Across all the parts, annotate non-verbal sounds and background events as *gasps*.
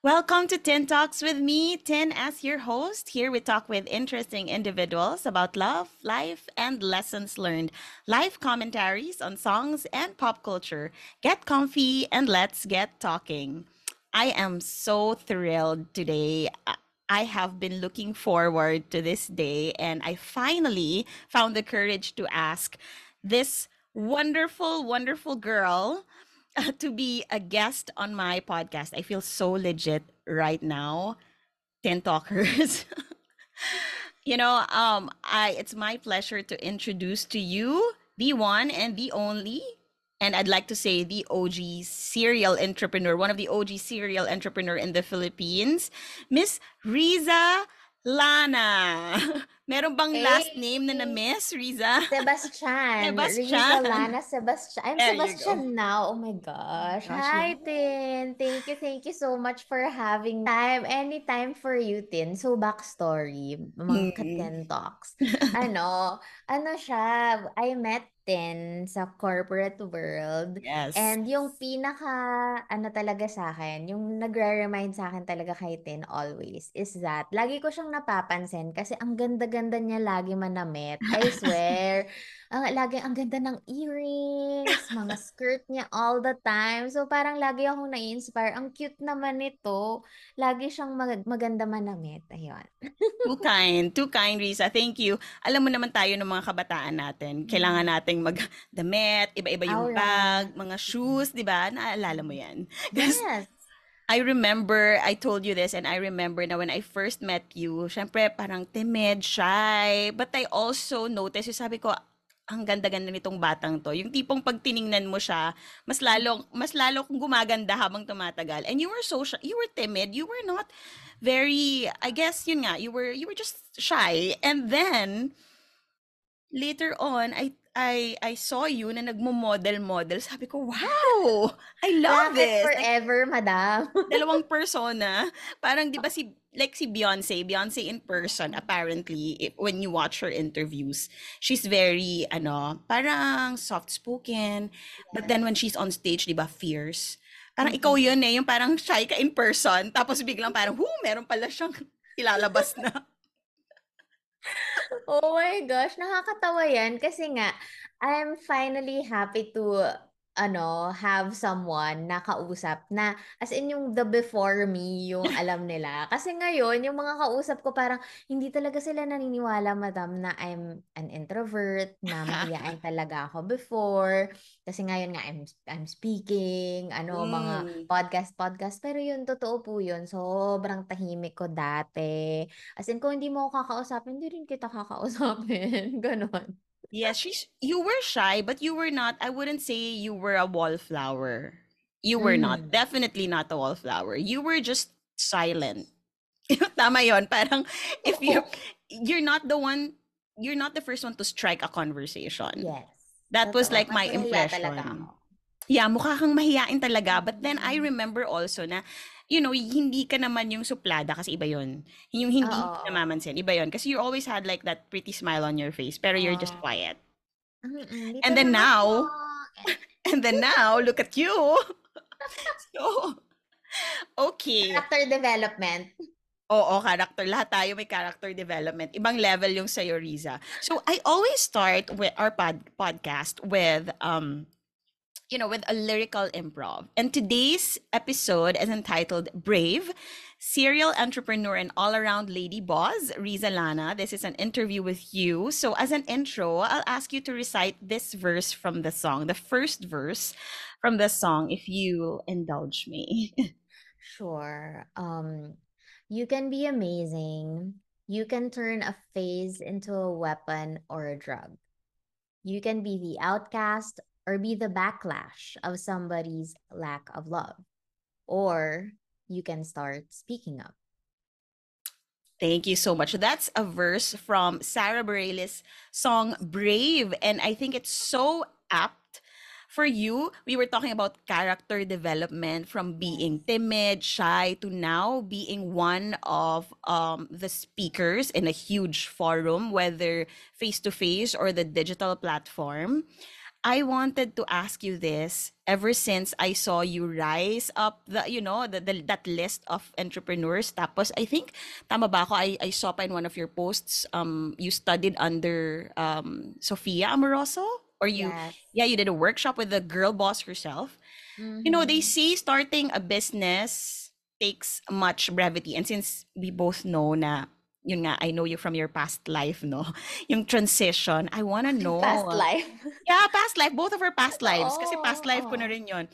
Welcome to Tin Talks with me, Tin as your host. Here we talk with interesting individuals about love, life, and lessons learned. Life commentaries on songs and pop culture. Get comfy and let's get talking. I am so thrilled today. I have been looking forward to this day, and I finally found the courage to ask this wonderful, wonderful girl *laughs* to be a guest on my podcast. I feel so legit right now. Ten Talkers. *laughs* you know, um, I it's my pleasure to introduce to you the one and the only, and I'd like to say the OG serial entrepreneur, one of the OG serial entrepreneur in the Philippines, Miss Riza Lana. *laughs* Meron bang last name na na-miss, Riza? *laughs* Sebastian. Sebastian. Riza Lana Sebastian. I'm There Sebastian now. Oh my gosh. Gosh, Hi, no. Tin. Thank you, thank you so much for having time. Anytime for you, Tin. So, backstory. Mga Mm. Katyan Talks. *laughs* Ano, ano siya, I met Tin sa corporate world. Yes. And yung pinaka, ano talaga sa akin, yung nagre-remind sa akin talaga kay Tin always, is that, lagi ko siyang napapansin kasi ang ganda-ganda niya lagi manamit. I swear. *laughs* ang, lagi, ang ganda ng earrings, mga skirt niya all the time. So, parang lagi akong nai-inspire. Ang cute naman nito. Lagi siyang mag- maganda manamit. Ayun. *laughs* Too kind. Too kind, Riza. Thank you. Alam mo naman tayo ng mga kabataan natin. Kailangan nating magdamit, iba-iba yung Alright. bag, mga shoes, di ba? Naalala mo yan. *laughs* Yes. I remember, I told you this, and I remember na when I first met you, syempre parang timid, shy. But I also noticed, yung sabi ko, ang ganda-ganda nitong batang to. Yung tipong pag tiningnan mo siya, mas lalo, mas lalo kung gumaganda habang tumatagal. And you were so shy, you were timid, you were not very, I guess, yun nga, you were, you were just shy. And then, later on, I I I saw you na nagmo-model-model. Sabi ko, wow! I love Bakit this! Like, forever, madam? *laughs* dalawang persona. Parang 'di ba si like si Beyonce, Beyonce in person apparently if, when you watch her interviews, she's very ano, parang soft-spoken. But then when she's on stage, 'di ba, fierce. Parang ikaw Mm-mm. 'yun eh, yung parang shy ka in person, tapos biglang parang, "Whoo, meron pala siyang ilalabas na." Oh my gosh, nakakatawa yan. Kasi nga, I'm finally happy to, ano, have someone na kausap na, as in yung the before me, yung *laughs* alam nila. Kasi ngayon, yung mga kausap ko parang, hindi talaga sila naniniwala, madam, na I'm an introvert, na mahiyain *laughs* talaga ako before. Kasi ngayon nga, I'm, I'm speaking, ano, mga Mm. podcast, podcast. Pero yun, totoo po yun. Sobrang tahimik ko dati. As in, kung hindi mo ako kakausapin, hindi rin kita kakausapin. *laughs* Ganon. Yes, she's you were shy, but you were not, I wouldn't say you were a wallflower. You were not. Mm. Definitely not a wallflower. You were just silent. *laughs* Tama yon. Parang if you you're not the one you're not the first one to strike a conversation. Yes. That was Totoo. like my impression. Yeah, mukha kang mahiyain talaga. But then I Mm. remember also na, you know, hindi ka naman yung suplada kasi iba yun. Yung hindi Oo. namamansin, iba yun. Kasi you always had like that pretty smile on your face, pero you're just Oo. quiet. Mm-mm. And then now, *laughs* and then now, look at you. *laughs* So, okay. Character development. Oo, character. Lahat tayo may character development. Ibang level yung sa'yo, Riza. So, I always start with our pod- podcast with, um, you know, with a lyrical improv. And today's episode is entitled Brave, serial entrepreneur and all-around lady boss, Riza Lana. This is an interview with you. So, as an intro, I'll ask you to recite this verse from the song, the first verse from the song, if you indulge me. *laughs* Sure. Um, you can be amazing. You can turn a phase into a weapon or a drug. You can be the outcast or be the backlash of somebody's lack of love. Or you can start speaking up. Thank you so much. That's a verse from Sarah Bareilles' song Brave. And I think it's so apt for you. We were talking about character development from being timid, shy, to now being one of um, the speakers in a huge forum, whether face to face or the digital platform. I wanted to ask you this ever since I saw you rise up the you know the, the that list of entrepreneurs. Tapos I think tama ba ako? I, I saw pa in one of your posts um you studied under um Sofia Amoroso or you Yes. yeah you did a workshop with the girl boss herself. You know they Mhm. say starting a business takes much brevity and since we both know na yun nga I know you from your past life no *laughs* yung transition I wanna *laughs* know Past life. *laughs* yeah, past life. Both of our past lives. Oh, Kasi past life ko oh. na rin yun.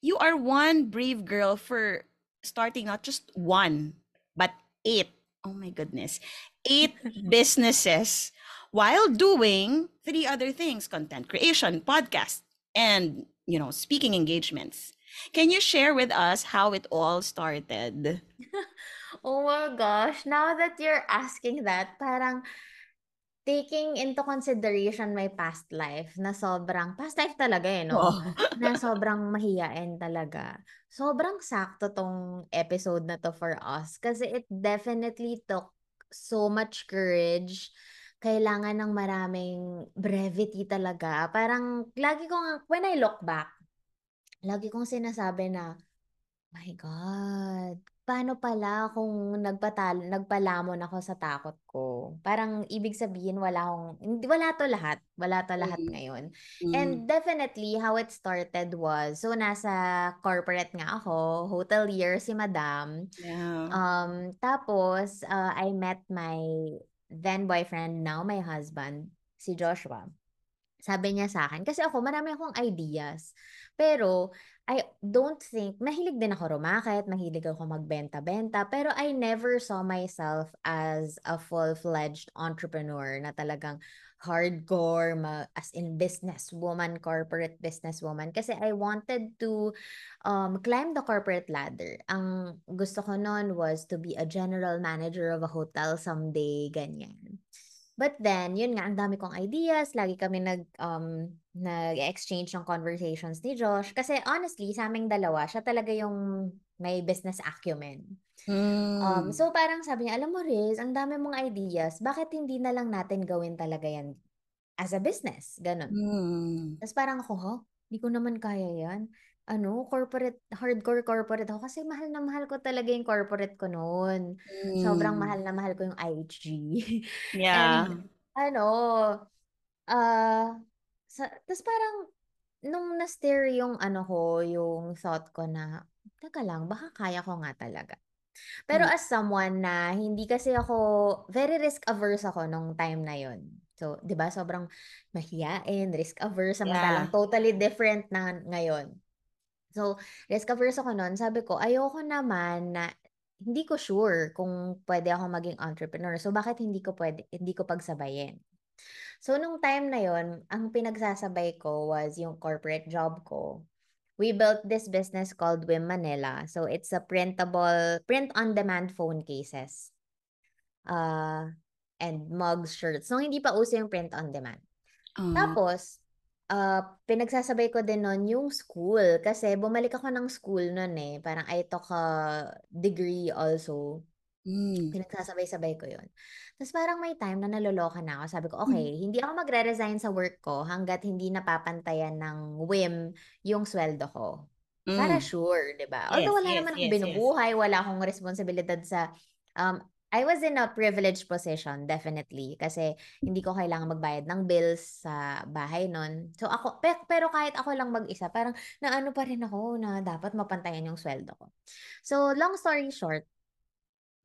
You are one brave girl for starting not just one, but eight. Oh my goodness. Eight businesses while doing three other things content creation, podcast, and, you know, speaking engagements. Can you share with us how it all started? Oh my gosh, now that you're asking that, parang taking into consideration my past life na sobrang, past life talaga eh, no? Oo. *laughs* Na sobrang mahiyain talaga. Sobrang sakto tong episode na to for us kasi it definitely took so much courage. Kailangan ng maraming brevity talaga. Parang lagi kong, when I look back, lagi kong sinasabi na, my God, paano pala kung nagpatal nagpalamon ako sa takot ko? Parang ibig sabihin wala akong, hindi, wala to lahat. Wala to lahat Mm, ngayon. mm, And definitely, how it started was, so nasa corporate nga ako, hotelier si Madam. yeah. Um, tapos, uh, I met my then boyfriend, now my husband, si Joshua. Sabi niya sa akin, kasi ako, marami akong ideas. Pero, I don't think, mahilig din ako rumakit, mahilig ako magbenta-benta, pero I never saw myself as a full-fledged entrepreneur na talagang hardcore, ma- as in businesswoman, corporate businesswoman. Kasi I wanted to um, climb the corporate ladder. Ang gusto ko noon was to be a general manager of a hotel someday, ganyan. But then, yun nga, ang dami kong ideas. Lagi kami nag, um, nag-exchange ng conversations ni Josh. Kasi honestly, sa aming dalawa, siya talaga yung may business acumen. Um, Mm, so parang sabi niya, alam mo Riz, ang dami mong ideas. Bakit hindi na lang natin gawin talaga yan as a business? Ganon. mm, Tapos parang ako, ha? Hindi ko naman kaya yan. Ano, corporate, hardcore corporate ako. Kasi mahal na mahal ko talaga yung corporate ko noon. Sobrang mm. mahal na mahal ko yung IHG. *laughs* Yeah. And, ano, ah, sa, tapos parang, nung na-stare yung ano ko, yung thought ko na, teka lang, baka kaya ko nga talaga. Pero Mm, as someone na hindi kasi ako, very risk averse ako nung time na yon. So, 'di ba, sobrang mahiyain, risk averse, samantalang Yeah. totally different na ngayon. So, risk averse ako noon. Sabi ko, ayoko naman na hindi ko sure kung pwede ako maging entrepreneur. So, bakit hindi ko pwede, hindi ko pagsabayin? So, nung time na yon, ang pinagsasabay ko was yung corporate job ko. We built this business called Wim Manila. So, it's a printable, print-on-demand phone cases. Uh, and mugs, shirts. So, hindi pa uso yung print-on-demand. Uh, Tapos, ah, pinagsasabay ko din nun yung school. Kasi bumalik ako ng school nun eh. Parang I took a degree also. mm, Pinagsasabay-sabay ko yun. Tapos parang may time na naloloka na ako. Sabi ko, mm, okay, hindi ako magre-resign sa work ko hanggat hindi napapantayan ng whim yung sweldo ko. Para mm. sure, di ba? Yes, Although wala yes, naman akong yes, yes. binubuhay, wala akong responsibilidad sa... Um, I was in a privileged position, definitely. Kasi hindi ko kailangan magbayad ng bills sa bahay nun. So ako, pe- pero kahit ako lang mag-isa, parang naano pa rin ako na dapat mapantayan yung sweldo ko. So, long story short,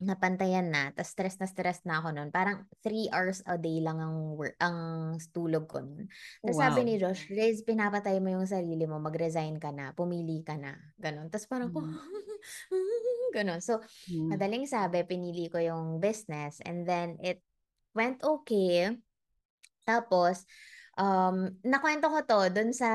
napantayan na, tas stress na stress na ako noon. Parang three hours a day lang ang work, ang tulog ko noon. Tapos sabi Wow. ni Josh, Riz, pinapatay mo yung sarili mo, mag-resign ka na, pumili ka na. Ganon. Tapos parang *laughs* ko, Mm, ganon. So, mm, madaling sabi, pinili ko yung business and then it went okay. Tapos, um, nakwento ko to dun sa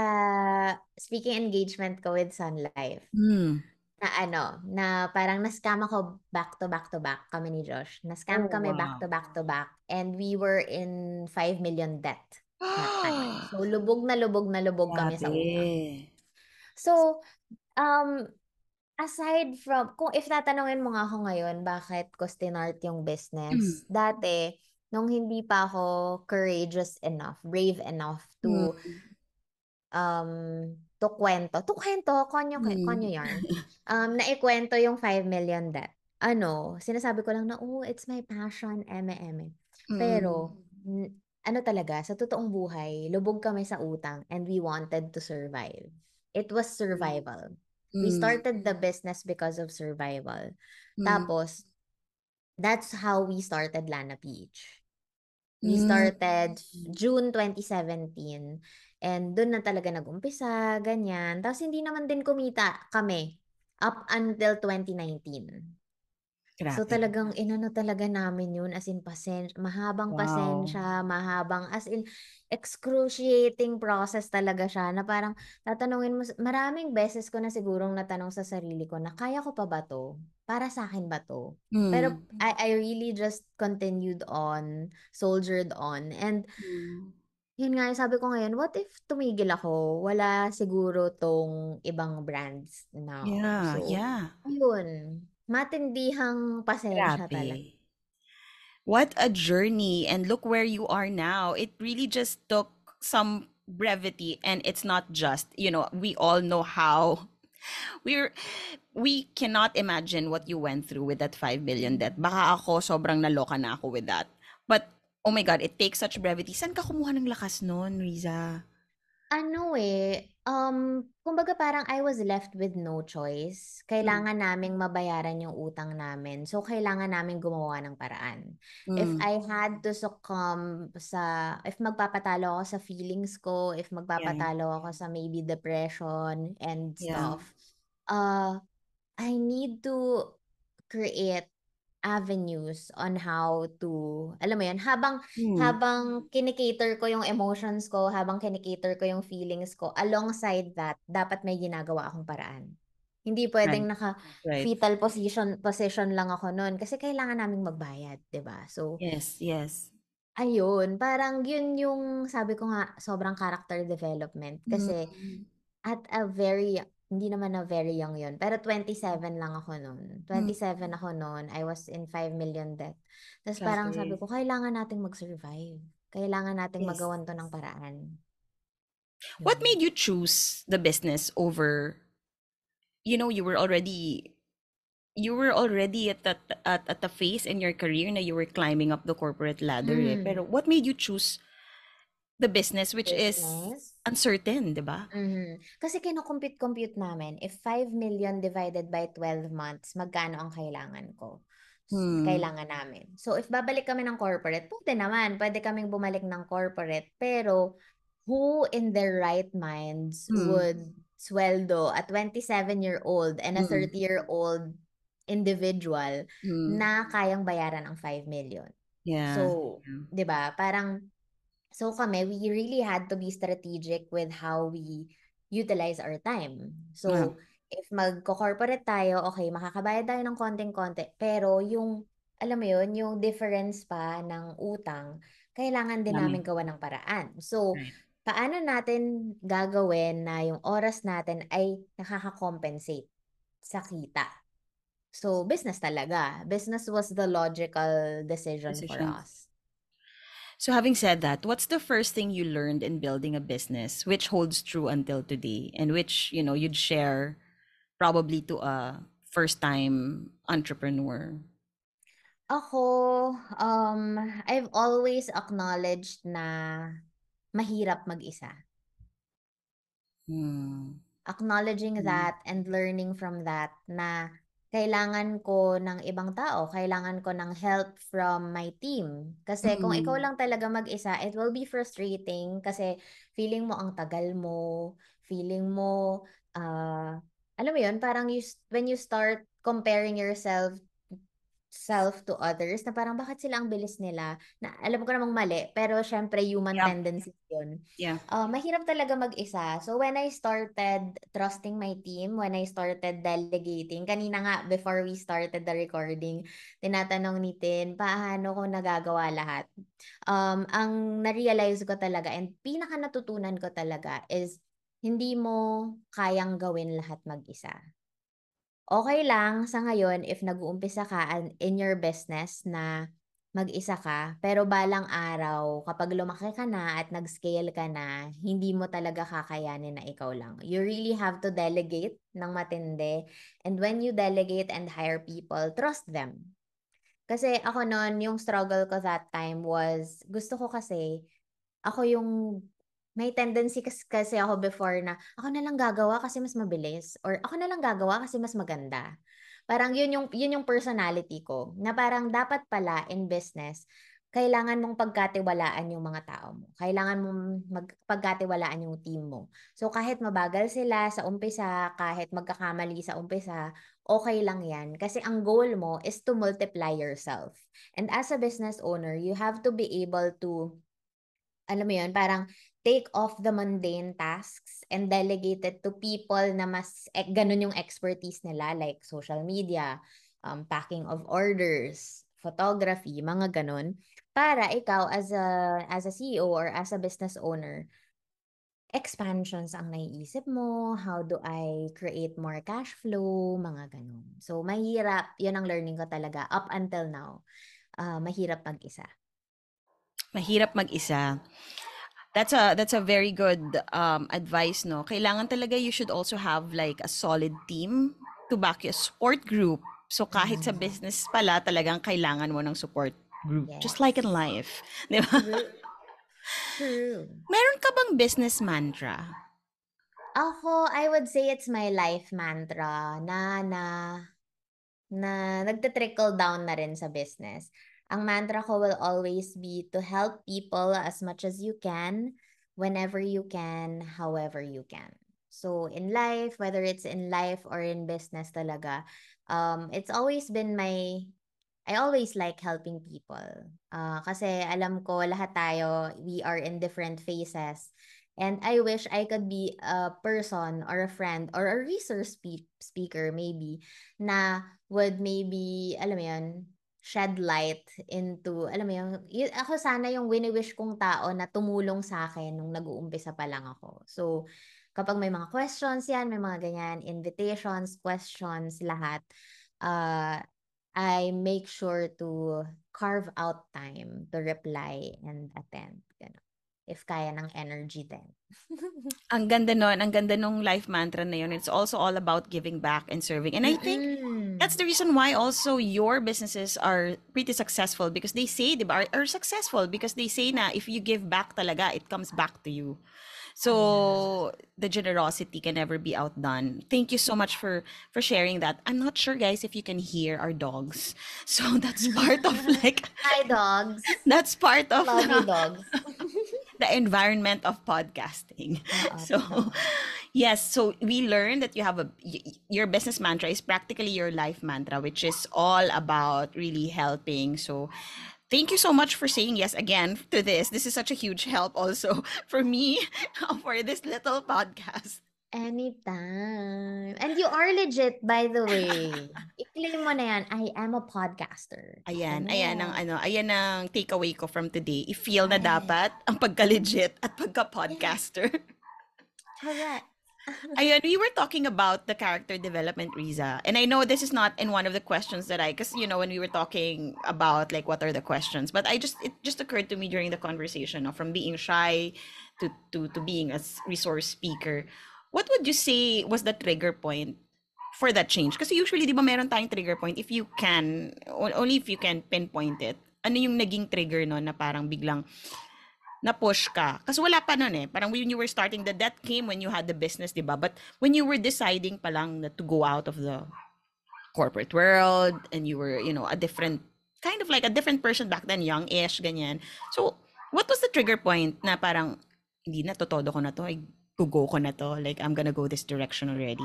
speaking engagement ko with Sun Life mm. Na ano, na parang na-scam ako back to back to back kami ni Josh. Na-scam Oh, kami back wow. to back to back and we were in 5 million debt. *gasps* So, lubog na lubog na lubog kami sa utang. Grabe. So, um, aside from, kung if tatanungin mo nga ako ngayon, bakit ko stinart yung business, Mm, dati, nung hindi pa ako courageous enough, brave enough to mm, um, to kwento, to kwento, konyo, Mm. konyo yarn, um, naikwento yung 5 million debt. Ano, sinasabi ko lang na, oh, it's my passion, eme, eme. Pero, Mm. n- ano talaga, sa totoong buhay, lubog kami sa utang and we wanted to survive. It was survival. We Mm. started the business because of survival. Mm. Tapos, that's how we started Lana Peach. We Mm. started June 2017 and doon na talaga nag-umpisa, ganyan. Tapos hindi naman din kumita kami up until 2019. So Grabe. talagang inano talaga namin yun as in pasen mahabang Wow. pasensya, mahabang as in excruciating process talaga siya na parang tatanungin mo maraming beses ko na sigurong natanong sa sarili ko na kaya ko pa ba to? Para sa akin ba to? Pero Mm. I I really just continued on, soldiered on and Mm. Yun nga sabi ko ngayon, what if tumigil ako? Wala siguro tong ibang brands now. Yeah, So, yeah. ayun. Matindihang pasensya talaga. Grabe. What a journey. And look where you are now. It really just took some brevity and it's not just, you know, we all know how *laughs* we're we cannot imagine what you went through with that 5 million debt. Baka ako sobrang naloka na ako with that. But oh my god, it takes such brevity. Saan ka kumuha ng lakas noon, Riza? Ano eh, um, kumbaga parang I was left with no choice. Kailangan naming mabayaran yung utang namin. So, kailangan namin gumawa ng paraan. If Mm. I had to succumb sa, if magpapatalo ako sa feelings ko, if magpapatalo ako sa maybe depression and Yeah. stuff, uh, I need to create avenues on how to, alam mo yan, habang Hmm. habang kinikater ko yung emotions ko, habang kinikater ko yung feelings ko, alongside that, dapat may ginagawa akong paraan. Hindi pwedeng Right. naka Right. fetal position position lang ako noon kasi kailangan naming magbayad, 'di ba? So, Yes, yes. ayun, parang yun yung sabi ko nga sobrang character development kasi Mm. at a very hindi naman na very young yun, pero 27 lang ako noon. 27 ako noon. I was in 5 million debt. Tapos parang sabi ko, kailangan nating mag-survive. Kailangan nating Yes. magawan to ng paraan. What made you choose the business over, you know, you were already you were already at that at, at a phase in your career na you were climbing up the corporate ladder eh. Mm. Pero what made you choose the business which is Business? uncertain, di ba? Mhm. Kasi kino-compute-compute namin, if 5 million divided by 12 months, magkano ang kailangan ko? Hmm. Kailangan namin. So, if babalik kami ng corporate, pwede naman. Pwede kaming bumalik ng corporate. Pero, who in their right minds Hmm. would sweldo a 27-year-old and a Mm. 30-year-old individual Hmm. na kayang bayaran ang 5 million? Yeah. So, yeah. 'di ba? Parang so kami we really had to be strategic with how we utilize our time. So, Yeah. if magko-corporate tayo, okay, makakabayad tayo ng konting-konti, pero yung alam mo yun, yung difference pa ng utang, kailangan din Dami. namin gawa ng paraan. So, Right. paano natin gagawin na yung oras natin ay nakaka-compensate sa kita? So, business talaga. Business was the logical decision for Decision. us. So having said that, what's the first thing you learned in building a business which holds true until today and which, you know, you'd share probably to a first-time entrepreneur? Ako, um, I've always acknowledged na mahirap mag-isa. Hmm. Acknowledging Mm. that and learning from that na kailangan ko ng ibang tao, kailangan ko ng help from my team. Kasi kung ikaw Mm. lang talaga mag-isa, it will be frustrating kasi feeling mo ang tagal mo, feeling mo, ah, alam mo yun, parang you, when you start comparing yourself self to others na parang bakit sila ang bilis nila na alam ko namang mali pero syempre human Yeah. tendency yun Yeah. uh, mahirap talaga mag-isa. So when I started trusting my team, when I started delegating, kanina nga before we started the recording, tinatanong ni Tin, paano ko nagagawa lahat? Um, ang na-realize ko talaga and pinaka natutunan ko talaga is hindi mo kayang gawin lahat mag-isa. Okay lang sa ngayon if nag-uumpisa ka in your business na mag-isa ka, pero balang araw, kapag lumaki ka na at nag-scale ka na, hindi mo talaga kakayanin na ikaw lang. You really have to delegate ng matindi. And when you delegate and hire people, trust them. Kasi ako noon, yung struggle ko that time was, gusto ko kasi, ako yung, may tendency kasi, kasi ako before na, ako na lang gagawa kasi mas mabilis. Or ako na lang gagawa kasi mas maganda. Parang yun yung, yun yung personality ko. Na parang dapat pala in business, kailangan mong pagkatiwalaan yung mga tao mo. Kailangan mong magpagkatiwalaan yung team mo. So kahit mabagal sila sa umpisa, kahit magkakamali sa umpisa, okay lang yan. Kasi ang goal mo is to multiply yourself. And as a business owner, you have to be able to, alam mo yun, parang take off the mundane tasks and delegate it to people na mas eh, ganun yung expertise nila like social media, um, packing of orders, photography, mga ganun. Para ikaw as a as a CEO or as a business owner, expansions ang naiisip mo, how do I create more cash flow, mga ganun. So, mahirap, yun ang learning ko talaga up until now. Uh, mahirap mag-isa. Mahirap mag-isa. That's a that's a very good um, advice, no? Kailangan talaga you should also have like a solid team to back your support group. So kahit sa mm. business pala, talagang kailangan mo ng support group. Yes. Just like in life. *laughs* Di ba? True. True. Meron ka bang business mantra? Ako, I would say it's my life mantra na na na nagte-trickle down na rin sa business. Ang mantra ko will always be to help people as much as you can, whenever you can, however you can. So in life, whether it's in life or in business talaga, um, it's always been my I always like helping people. Uh, kasi alam ko lahat tayo, we are in different phases. And I wish I could be a person or a friend or a resource spe- speaker maybe na would maybe, alam mo yun, shed light into, alam mo yung, yun, ako sana yung wini-wish kong tao na tumulong sa akin nung nag-uumpisa pa lang ako. So, kapag may mga questions yan, may mga ganyan, invitations, questions, lahat, uh, I make sure to carve out time to reply and attend. If kaya ng energy din. *laughs* ang ganda nun, ang ganda nung life mantra na yun. It's also all about giving back and serving. And I think mm-hmm. that's the reason why also your businesses are pretty successful because they say, di ba, are, are successful because they say na if you give back talaga, it comes back to you. So the generosity can never be outdone. Thank you so much for for sharing that. I'm not sure guys if you can hear our dogs. *laughs* So that's part of like *laughs* Hi dogs. That's part of Love the, dogs. The environment of podcasting. Uh-oh. So *laughs* yes, so we learned that you have a your business mantra is practically your life mantra which is all about really helping. So thank you so much for saying yes again to this. This is such a huge help also *laughs* for me *laughs* for this little podcast. Anytime. And you are legit, by the way. I-claim mo na yan, I am a podcaster. Ayan, ano? ayan ang ano, ayan ang takeaway ko from today. I-feel na dapat ang pagka-legit at pagka-podcaster. *laughs* Correct. *laughs* Ayun, we were talking about the character development, Riza. And I know this is not in one of the questions that I, because, you know, when we were talking about, like, what are the questions, but I just, it just occurred to me during the conversation, no, from being shy to, to, to being a resource speaker. What would you say was the trigger point for that change? Because usually, di ba, meron tayong trigger point if you can, only if you can pinpoint it. Ano yung naging trigger no na parang biglang, na push ka. Kasi wala pa nun eh. Parang when you were starting, the debt came when you had the business, di ba? But when you were deciding pa lang na to go out of the corporate world and you were, you know, a different, kind of like a different person back then, young-ish, ganyan. So, what was the trigger point na parang, hindi na, totodo ko na to, go ko na to, like, I'm gonna go this direction already?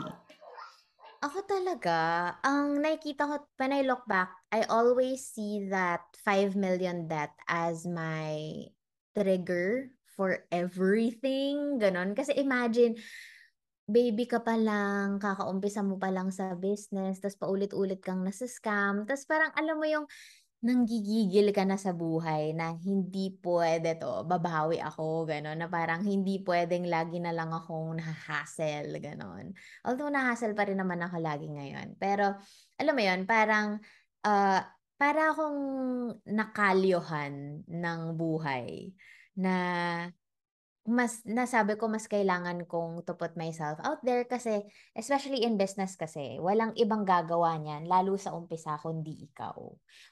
Ako talaga, ang nakikita ko when I look back, I always see that 5 million debt as my trigger for everything, ganon. Kasi imagine, baby ka pa lang, kakaumpisa mo pa lang sa business, tapos paulit-ulit kang nasa scam, tapos parang alam mo yung nanggigigil ka na sa buhay na hindi pwede to, babawi ako, gano'n, na parang hindi pwedeng lagi na lang akong nahahassle, gano'n. Although nahassle pa rin naman ako lagi ngayon. Pero, alam mo yon parang, uh, para akong nakalyohan ng buhay na mas nasabi ko mas kailangan kong to put myself out there kasi especially in business kasi walang ibang gagawa niyan lalo sa umpisa kundi ikaw.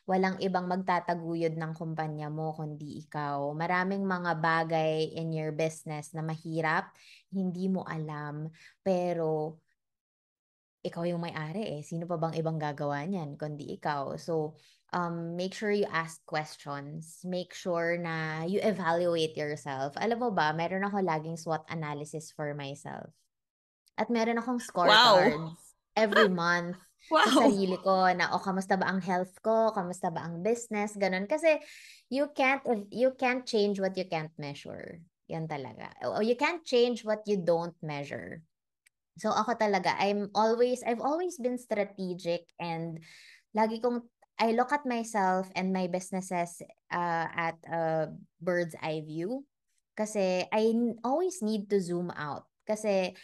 Walang ibang magtataguyod ng kumpanya mo kundi ikaw. Maraming mga bagay in your business na mahirap, hindi mo alam, pero ikaw yung may-ari eh. Sino pa bang ibang gagawa niyan kundi ikaw? So, um, make sure you ask questions. Make sure na you evaluate yourself. Alam mo ba, meron ako laging SWOT analysis for myself. At meron akong scorecards wow. every *laughs* month wow. sa sarili ko na, o, oh, kamusta ba ang health ko? Kamusta ba ang business? Ganon. Kasi, you can't, you can't change what you can't measure. Yan talaga. You can't change what you don't measure. So ako talaga, I'm always, I've always been strategic and lagi kong, I look at myself and my businesses uh, at a bird's eye view. Kasi I always need to zoom out. Kasi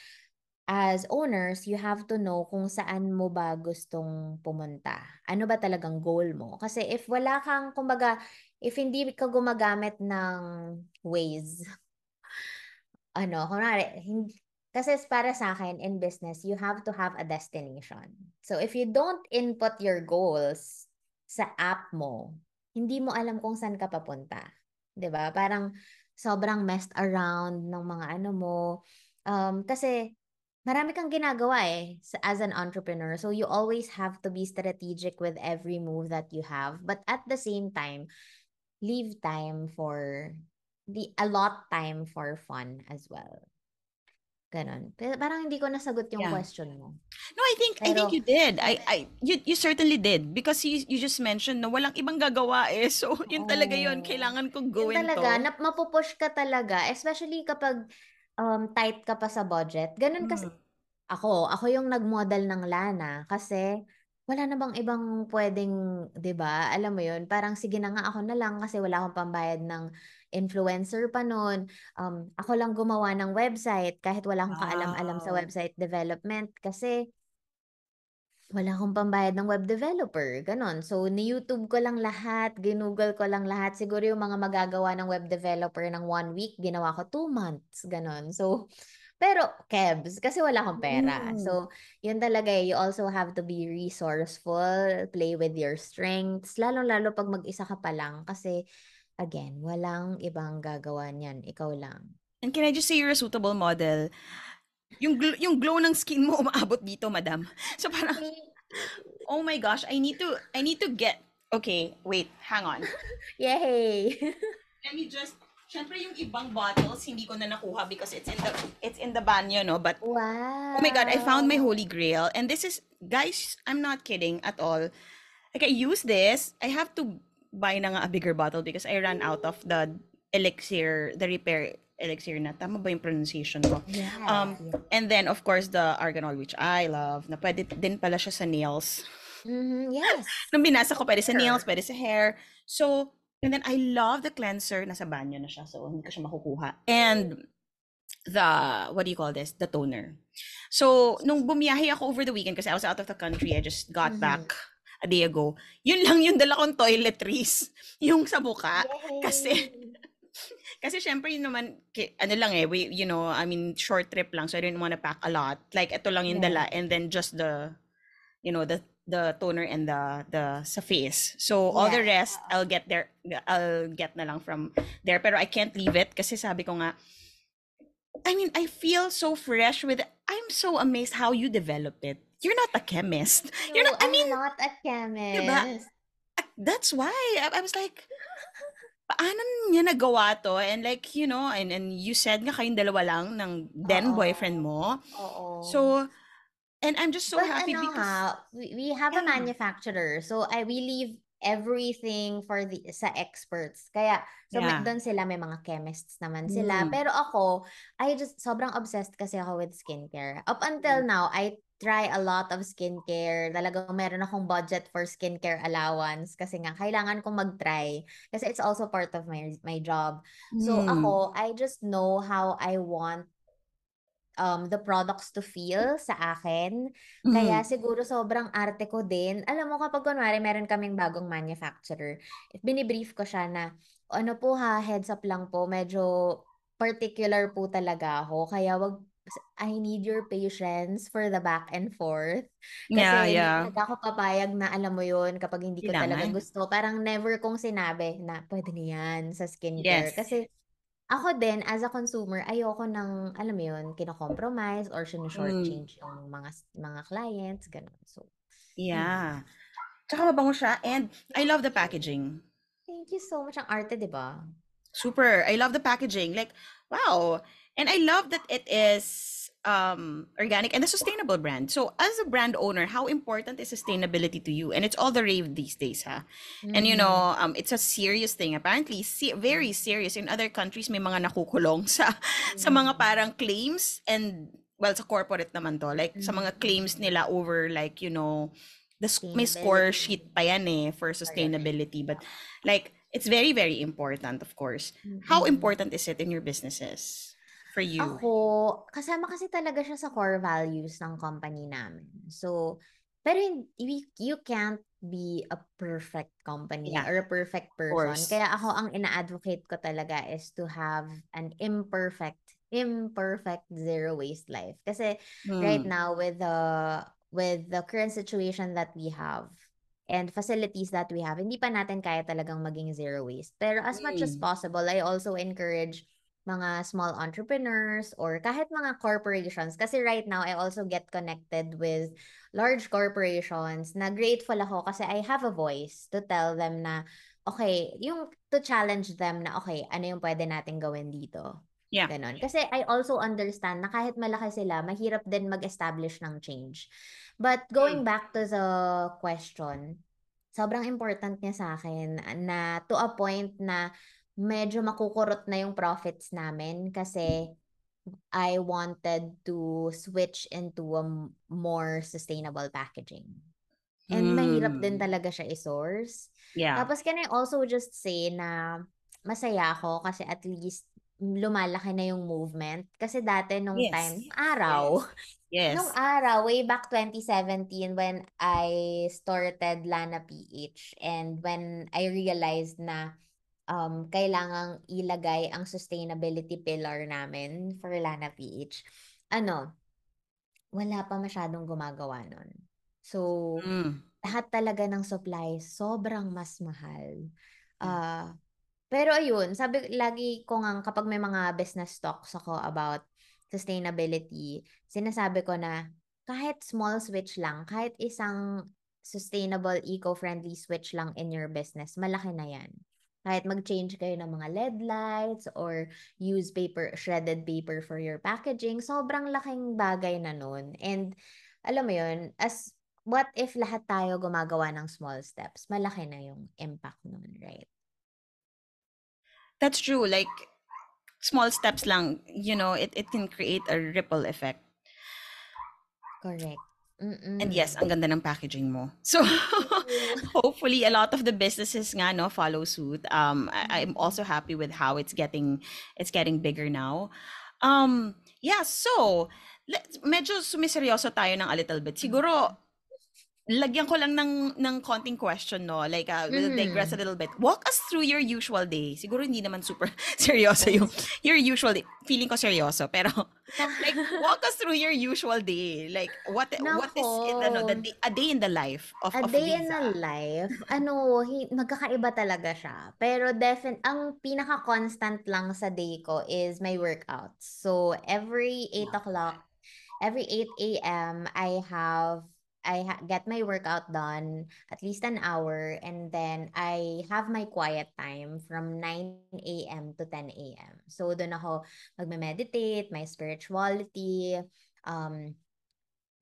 as owners, you have to know kung saan mo ba gustong pumunta. Ano ba talagang goal mo? Kasi if wala kang, kumbaga, if hindi ka gumagamit ng ways, *laughs* ano, kunwari, hindi, kasi para sa akin, in business, you have to have a destination. So if you don't input your goals sa app mo, hindi mo alam kung saan ka papunta. 'Di ba? Parang sobrang messed around ng mga ano mo. Um, kasi marami kang ginagawa eh as an entrepreneur. So you always have to be strategic with every move that you have. But at the same time, leave time for the a lot time for fun as well. Ganon. Pero parang hindi ko nasagot yung yeah. question mo. No, I think Pero, I think you did. I I you you certainly did because you you just mentioned na walang ibang gagawa eh. *laughs* So, yun oh, talaga yun. Kailangan kong gawin yun talaga, to. Talaga, mapupush ka talaga. Especially kapag um, tight ka pa sa budget. Ganun kasi, mm. ako, ako yung nag-model ng Lana kasi wala na bang ibang pwedeng, 'di ba? Alam mo 'yun, parang sige na nga ako na lang kasi wala akong pambayad ng influencer pa noon. Um, ako lang gumawa ng website kahit wala akong kaalam-alam sa website development kasi wala akong pambayad ng web developer, ganon. So, ni-YouTube ko lang lahat, ginoogle ko lang lahat. Siguro yung mga magagawa ng web developer ng one week, ginawa ko two months, ganon. So, pero, kebs, kasi wala akong pera. Mm. So, yun talaga eh. You also have to be resourceful, play with your strengths, lalo-lalo pag mag-isa ka pa lang. Kasi, again, walang ibang gagawa niyan. Ikaw lang. And can I just say you're a suitable model? Yung, gl- yung glow ng skin mo *laughs* umaabot dito, madam. So, parang, oh my gosh, I need to, I need to get, okay, wait, hang on. *laughs* Yay! *laughs* Let me just Siyempre yung ibang bottles hindi ko na nakuha because it's in the it's in the banyo no but wow. Oh my god, I found my holy grail and this is guys, I'm not kidding at all. Like I use this, I have to buy na nga a bigger bottle because I ran out of the elixir, the repair elixir na. Tama ba yung pronunciation ko? Yeah, um, yeah. And then, of course, the arganol, which I love, na pwede din pala siya sa nails. Mm-hmm, yes. *laughs* Nung binasa ko, pwede sa nails, pwede sa hair. So, And then I love the cleanser. Nasa banyo na siya. So, hindi ko siya makukuha. And the, what do you call this? The toner. So, nung bumiyahe ako over the weekend kasi I was out of the country, I just got mm-hmm. back a day ago. Yun lang yung dala kong toiletries. *laughs* Yung sa buka. Yay! Kasi, *laughs* kasi syempre yun naman, ano lang eh, we, you know, I mean, short trip lang. So, I didn't want to pack a lot. Like, ito lang yung yeah. dala. And then just the, you know, the the toner and the the sa face. So all yeah. the rest I'll get there I'll get na lang from there pero I can't leave it kasi sabi ko nga I mean I feel so fresh with it. I'm so amazed how you develop it. You're not a chemist. No, You're not I mean I'm not a chemist. Diba? That's why I, I was like paano niya nagawa to? And like, you know, and, and you said nga kayong dalawa lang ng then boyfriend mo. Oo. So, And I'm just so but happy ano, because ha, we, we have yeah. a manufacturer. So I we leave everything for the sa experts. Kaya so yeah. doon sila may mga chemists naman sila. Mm. Pero ako, I just sobrang obsessed kasi ako with skincare. Up until mm. now, I try a lot of skincare. Talagang meron akong budget for skincare allowance kasi nga kailangan kong mag-try kasi it's also part of my my job. So mm. ako, I just know how I want um, the products to feel sa akin. Kaya Mhm. siguro sobrang arte ko din. Alam mo kapag kunwari meron kaming bagong manufacturer, binibrief ko siya na, ano po ha, heads up lang po, medyo particular po talaga ako. Kaya wag, I need your patience for the back and forth. Yeah, Kasi hindi yeah. talaga ako papayag na alam mo yun, kapag hindi ko talaga Kailangan. gusto, parang never kong sinabi na pwede na yan sa skincare. Yes. Kasi ako din, as a consumer, ayoko ng, alam mo yun, kino-compromise or Mm. sino-shortchange yung mga mga clients, ganun. So, yun. Yeah. Tsaka mabango siya and I love the packaging. Thank you so much. Ang arte, di ba? Super. I love the packaging. Like, wow. And I love that it is um organic and a sustainable brand. So as a brand owner, how important is sustainability to you? And it's all the rave these days, ha? And you Mm. know, um it's a serious thing. Apparently, se- very serious. In other countries, may mga nakukulong *laughs* sa sa mga Mm. parang claims and well, sa corporate naman to. Like sa mga Mm. claims nila over like, you know, the may score sheet pa yan eh for sustainability. But like it's very very important, of course. How important is it in your businesses for you? Ako, kasama kasi talaga siya sa core values ng company namin. So, pero we, you can't be a perfect company Yeah. or a perfect person. Kaya ako, ang ina-advocate ko talaga is to have an imperfect, imperfect zero waste life. Kasi right Hmm. now with the with the current situation that we have and facilities that we have, hindi pa natin kaya talagang maging zero waste. Pero as much as Mm. possible, I also encourage mga small entrepreneurs or kahit mga corporations kasi right now I also get connected with large corporations na grateful ako kasi I have a voice to tell them na okay, yung to challenge them na okay, ano yung pwede natin gawin dito. Yeah. Ganon. Kasi I also understand na kahit malaki sila, mahirap din mag-establish ng change. But going back to the question, sobrang important niya sa akin na to a point na medyo makukurot na yung profits namin kasi I wanted to switch into a more sustainable packaging. And mahirap din Hmm. talaga siya i-source. Yeah. Tapos can I also just say na masaya ako kasi at least lumalaki na yung movement. Kasi dati nung Yes. time, araw, Yes. nung araw, way back 2017 when I started Lana PH and when I realized na um, kailangang ilagay ang sustainability pillar namin for Lana PH, ano, wala pa masyadong gumagawa nun. So, Mm. lahat talaga ng supplies sobrang mas mahal. Ah, pero ayun, sabi lagi ko nga kapag may mga business talks ako about sustainability, sinasabi ko na kahit small switch lang, kahit isang sustainable, eco-friendly switch lang in your business, malaki na yan. Kahit mag-change kayo ng mga LED lights or use paper, shredded paper for your packaging, sobrang laking bagay na nun. And alam mo yun, as what if lahat tayo gumagawa ng small steps? Malaki na yung impact nun, right? That's true. Like small steps lang, you know, it, it can create a ripple effect. Correct. Mm-mm. And yes, ang ganda ng packaging mo. So *laughs* *laughs* hopefully a lot of the businesses nga no follow suit. Um I, I'm also happy with how it's getting it's getting bigger now. Um yeah, so let, medyo sumiseryoso tayo ng a little bit. Siguro lagyan ko lang ng ng konting question no like uh, we'll Mhm. digress a little bit walk us through your usual day siguro hindi naman super *laughs* seryoso yung your usual day feeling ko seryoso pero *laughs* like walk us through your usual day like what what is it ano the Nako. day, a day in the life of A of day in Liza a life, ano, hi- magkakaiba talaga siya. Pero defin ang pinaka-constant lang sa day ko is my workouts. So, every 8 o'clock, every 8 a.m., I have, I get my workout done, at least an hour, and then I have my quiet time from 9 a.m. to 10 a.m. So, doon ako magme-meditate, my spirituality, um,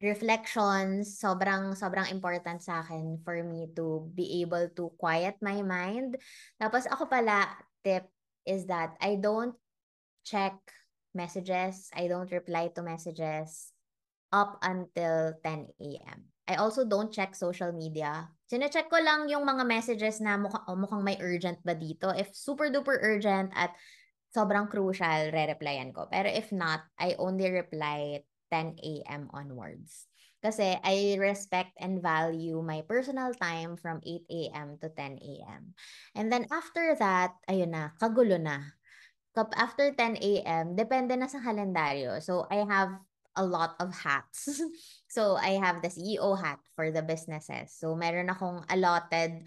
reflections, sobrang sobrang important sa akin for me to be able to quiet my mind. Tapos ako pala, tip is that I don't check messages, I don't reply to messages up until 10 a.m. I also don't check social media. Sine-check ko lang yung mga messages na mukha, oh, mukhang may urgent ba dito. If super duper urgent at sobrang crucial, re-replyan ko. Pero if not, I only reply 10 a.m. onwards. Kasi I respect and value my personal time from 8 a.m. to 10 a.m. And then after that, ayun na, kagulo na. After 10 a.m., depende na sa kalendaryo. So I have a lot of hats. *laughs* so I have the CEO hat for the businesses. So meron akong allotted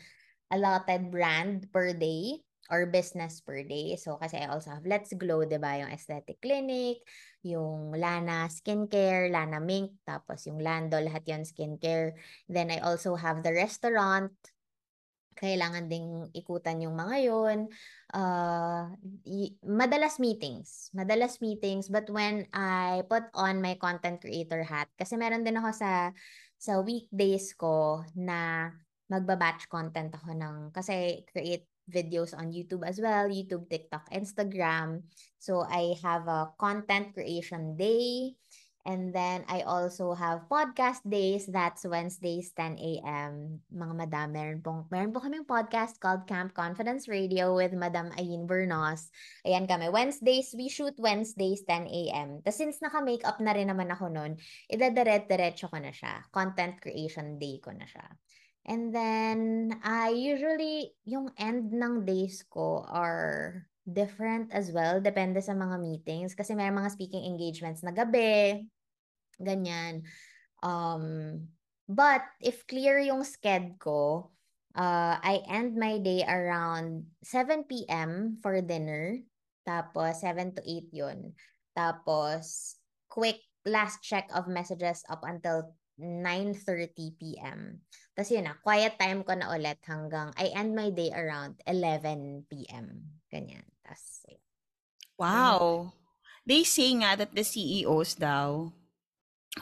allotted brand per day or business per day. So, kasi I also have Let's Glow, di ba? Yung aesthetic clinic, yung Lana skincare, Lana mink, tapos yung Lando, lahat yon skincare. Then, I also have the restaurant. Kailangan ding ikutan yung mga yon. Uh, y- madalas meetings. Madalas meetings. But when I put on my content creator hat, kasi meron din ako sa sa weekdays ko na magba-batch content ako ng, kasi create videos on YouTube as well, YouTube, TikTok, Instagram. So I have a content creation day. And then I also have podcast days. That's Wednesdays, 10 a.m. Mga madam, meron, pong, meron po kami podcast called Camp Confidence Radio with Madam Ayin Bernos. Ayan kami. Wednesdays, we shoot Wednesdays, 10 a.m. Tapos since naka-makeup na rin naman ako noon, idadiret-diretso ko na siya. Content creation day ko na siya. And then, I usually, yung end ng days ko are different as well. Depende sa mga meetings. Kasi may mga speaking engagements na gabi. Ganyan. Um, but, if clear yung sked ko, uh, I end my day around 7 p.m. for dinner. Tapos, 7 to 8 yun. Tapos, quick last check of messages up until 9.30 p.m. Tapos yun na, quiet time ko na ulit hanggang I end my day around 11 p.m. Ganyan. Tapos, Wow. They say nga that the CEOs daw,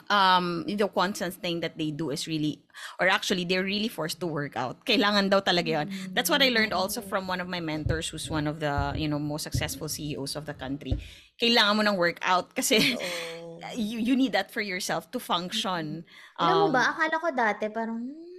um, the constant thing that they do is really, or actually, they're really forced to work out. Kailangan daw talaga yun. That's what I learned also from one of my mentors who's one of the, you know, most successful CEOs of the country. Kailangan mo ng workout kasi *laughs* you, you need that for yourself to function. Alam mo Um, ba, akala ko dati parang, hmm,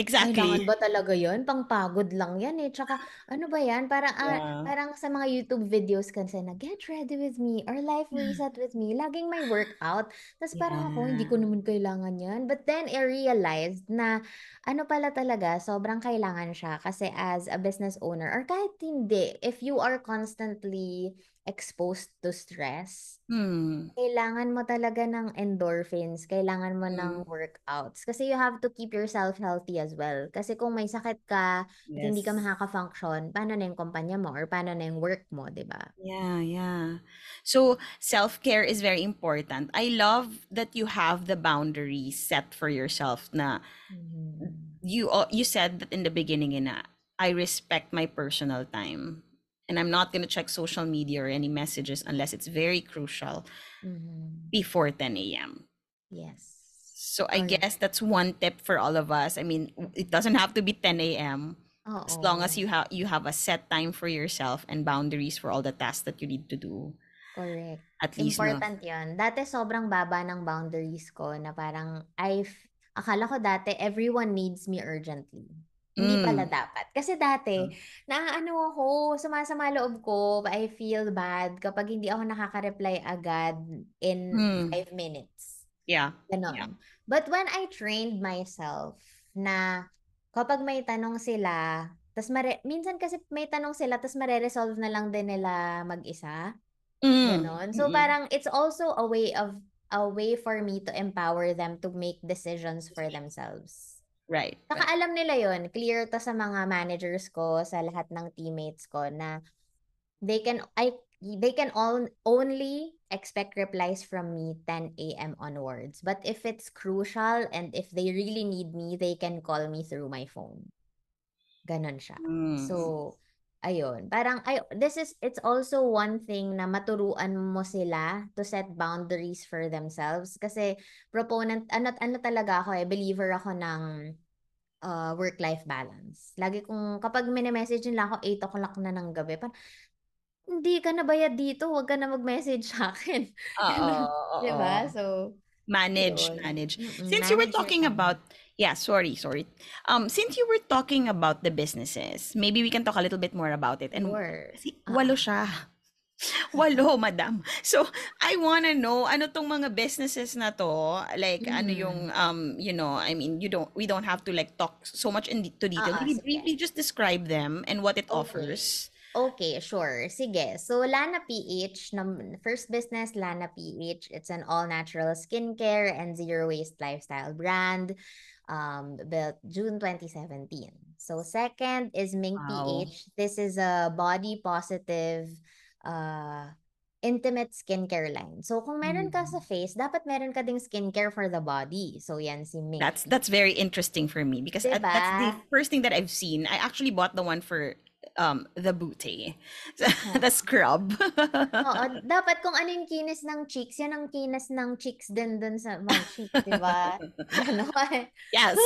exactly. kailangan ba talaga yun? Pangpagod lang yan eh. Tsaka, ano ba yan? Parang, ah, Yeah. parang sa mga YouTube videos kasi na, get ready with me or life reset with me. Laging may workout. Tapos parang ako, hindi ko Yeah. naman kailangan yan. But then I realized na, ano pala talaga, sobrang kailangan siya. Kasi as a business owner, or kahit hindi, if you are constantly exposed to stress, Hmm. kailangan mo talaga ng endorphins, kailangan mo ng Mm. workouts. Kasi you have to keep yourself healthy as well. Kasi kung may sakit ka, at hindi ka Yes. makaka-function, paano na yung kumpanya mo or paano na yung work mo, di ba? Yeah, yeah. So self-care is very important. I love that you have the boundaries set for yourself na Mhm. you al- you said that in the beginning na I respect my personal time and I'm not going to check social media or any messages unless it's very crucial Mhm. before 10 a.m. Yes. So I Correct. guess that's one tip for all of us. I mean, it doesn't have to be 10 a.m. as long as you have you have a set time for yourself and boundaries for all the tasks that you need to do. Correct. At least no. Important yun. Dati sobrang baba ng boundaries ko na parang I akala ko dati everyone needs me urgently. Hindi pala Mm. dapat. Kasi dati, Mm. naaano ako, sumasama loob ko, I feel bad kapag hindi ako nakaka-reply agad in Hmm. five minutes. Yeah. Ganon. Yeah. But when I trained myself na kapag may tanong sila, tas mare- minsan kasi may tanong sila, tas mare-resolve na lang din nila mag-isa. Mm. Ganon. So Mm-mm. parang it's also a way of a way for me to empower them to make decisions for themselves. Right. Saka right. alam nila yon clear to sa mga managers ko, sa lahat ng teammates ko na they can I they can all only expect replies from me 10 a.m. onwards. But if it's crucial and if they really need me, they can call me through my phone. Ganon siya. Mm. So, ayun. Parang, ay, this is, it's also one thing na maturuan mo sila to set boundaries for themselves. Kasi, proponent, ano, ano talaga ako eh, believer ako ng uh, work-life balance. Lagi kong, kapag mini-message nila ako 8 o'clock na ng gabi, parang, hindi ka na bayad dito, huwag ka na mag-message sa akin. Oo. *laughs* Diba? So, Manage, yun. manage. Mm-mm, Since you were manage talking about, yeah, sorry, sorry. Um, since you were talking about the businesses, maybe we can talk a little bit more about it. And Sure. kasi walo siya. *laughs* Walo, madam. So, I wanna know ano tong mga businesses na to, like ano Mm. yung um, you know, I mean, you don't we don't have to like talk so much in to detail. Maybe sige. briefly just describe them and what it Okay. offers. Okay, sure. Sige. So, Lana PH, first business, Lana PH. It's an all-natural skincare and zero-waste lifestyle brand um, built June 2017. So, second is Ming Wow. PH. This is a body positive uh, intimate skincare line. So, kung meron ka sa Mm. face, dapat meron ka ding skincare for the body. So, yan si Ming. That's that's very interesting for me because at, that's the Diba? first thing that I've seen. I actually bought the one for um the booty, *laughs* Oo. the scrub. Oo, *laughs* dapat kung ano yung kinis ng cheeks, yan ang kinis ng cheeks din dun sa mga cheeks, di ba? *laughs* Ganon. yes.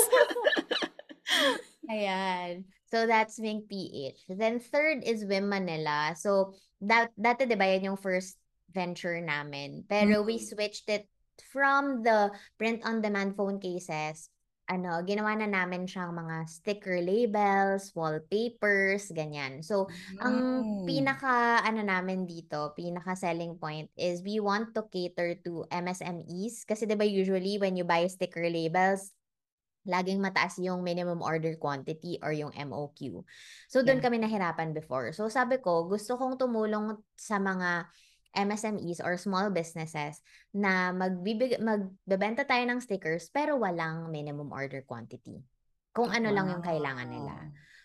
Ayan. So that's Ming PH. Then third is Wim Manila. So that dati 'di ba yan yung first venture namin. Pero we Mm. switched it from the print on demand phone cases. Ano, ginawa na namin siyang mga sticker labels, wallpapers, ganyan. So ang Wow. pinaka ano namin dito, pinaka selling point is we want to cater to MSMEs kasi 'di ba usually when you buy sticker labels, laging mataas yung minimum order quantity or yung MOQ. So doon Yeah. kami nahirapan before. So sabi ko, gusto kong tumulong sa mga MSMEs or small businesses na magbibig magbebenta tayo ng stickers pero walang minimum order quantity. Kung ano lang yung kailangan nila.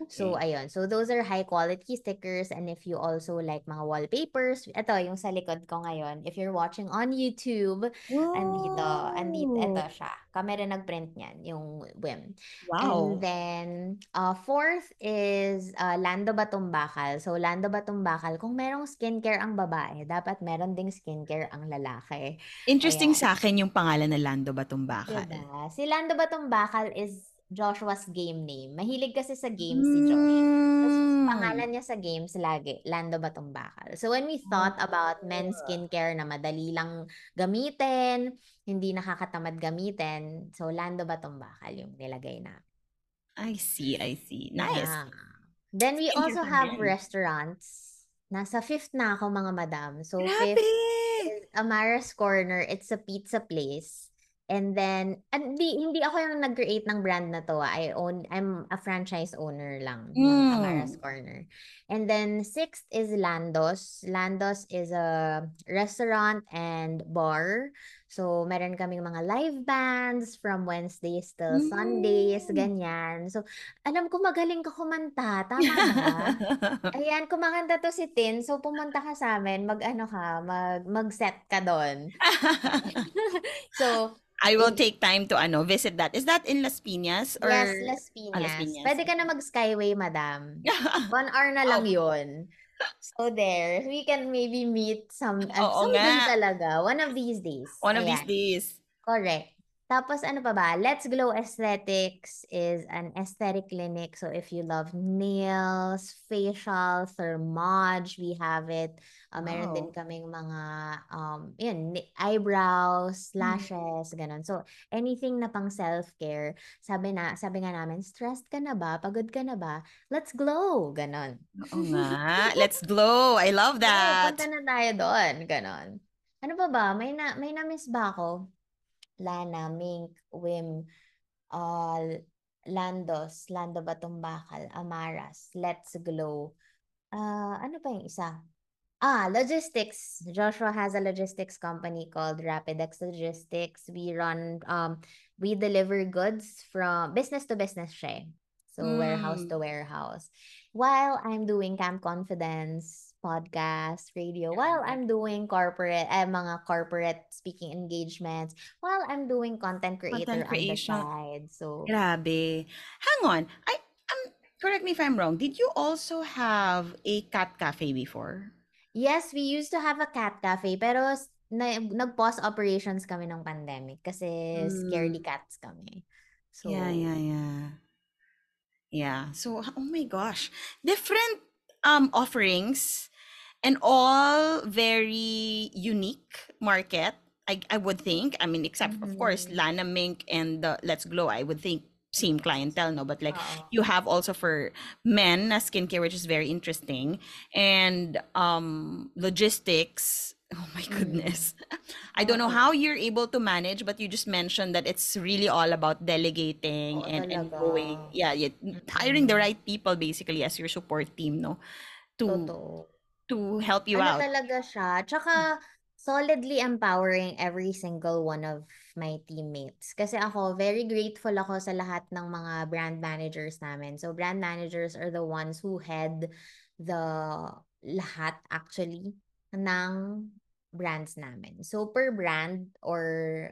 So, Okay. ayun. So, those are high quality stickers. And if you also like mga wallpapers, ito, yung sa likod ko ngayon. If you're watching on YouTube, andito, andito, ito siya. Kami rin nag-print niyan, yung WIM. And Wow. then, uh, fourth is uh, Lando Batumbakal. So, Lando Batumbakal, kung merong skincare ang babae, dapat meron ding skincare ang lalaki. Interesting Ayan. sa akin yung pangalan na Lando Batumbakal. Diba? Si Lando Batumbakal is Joshua's game name. Mahilig kasi sa games si Josh. Tapos pangalan niya sa games lagi, Lando Batumbakal. So when we thought about men's Ah. skincare na madali lang gamitin, hindi nakakatamad gamitin, so Lando Batumbakal yung nilagay na. I see, I see. Nice. Yeah. Then we also have restaurants. Nasa fifth na ako mga madam. So fifth Grabe! is Amara's Corner. It's a pizza place. And then, hindi, hindi ako yung nag-create ng brand na to. ah. I own, I'm a franchise owner lang ng Amara's Mm. Corner. And then, sixth is Landos. Landos is a restaurant and bar. So, meron kaming mga live bands from Wednesdays till Sundays, Mm. ganyan. So, alam ko magaling ka kumanta. Tama ba? *laughs* Ayan, kumakanta to si Tin. So, pumunta ka sa amin, mag-ano ka, mag, mag-set ka doon. *laughs* *laughs* so, I will take time to ano visit that. Is that in Las Piñas or yes, Las Ah, Las Piñas. Piñas? Pwede ka na mag-skyway, madam. *laughs* One hour na lang Wow. yun. So there, we can maybe meet some, uh, Oo someday nga. talaga. One of these days. One of these days. Correct. Tapos ano pa ba? Let's Glow Aesthetics is an aesthetic clinic. So if you love nails, facial, thermage, we have it. Uh, meron din Wow. kaming mga um yun, eyebrows, Mm. lashes, ganun. So anything na pang self-care, sabi na sabi nga namin, stressed ka na ba? Pagod ka na ba? Let's glow, ganun. Oo nga. Let's glow. I love *laughs* that. punta na tayo doon, ganun. Ano pa ba? May na may na-miss ba ako? Lana, Mink, Wim, uh, Landos, Lando Batumbakal, Amaras, Let's Glow. Ah, ano pa yung isa? Ah, logistics. Joshua has a logistics company called Rapidex Logistics. We run, um, we deliver goods from business to business siya. eh. So, warehouse to Mm. warehouse. While I'm doing Camp Confidence, podcast, radio, while. I'm doing corporate, eh, mga corporate speaking engagements, while I'm doing content creator Content on the creation. side. So, Grabe. Hang on. I um correct me if I'm wrong. Did you also have a cat cafe before? yes, we used to have a cat cafe, pero na, nag-pause operations kami ng pandemic kasi scaredy Mm. cats kami. Yeah, yeah, So, yeah. Yeah. So, oh my gosh. Different um offerings and all very unique market. I I would think. I mean, except of course mhm. Lana Mink and the Let's Glow. I would think same clientele, no? But like Oo. you have also for men a skincare, which is very interesting, and um logistics. Oh my Mm. goodness. *laughs* I don't know how you're able to manage, but you just mentioned that it's really all about delegating Oo and, and going, yeah, yeah, hiring the Mm. right people basically as your support team, no? To Totoo. To help you Ano out. talaga siya. Tsaka, solidly empowering every single one of my teammates. Kasi ako, very grateful ako sa lahat ng mga brand managers namin. So, brand managers are the ones who head the lahat actually ng brands namin. So, per brand or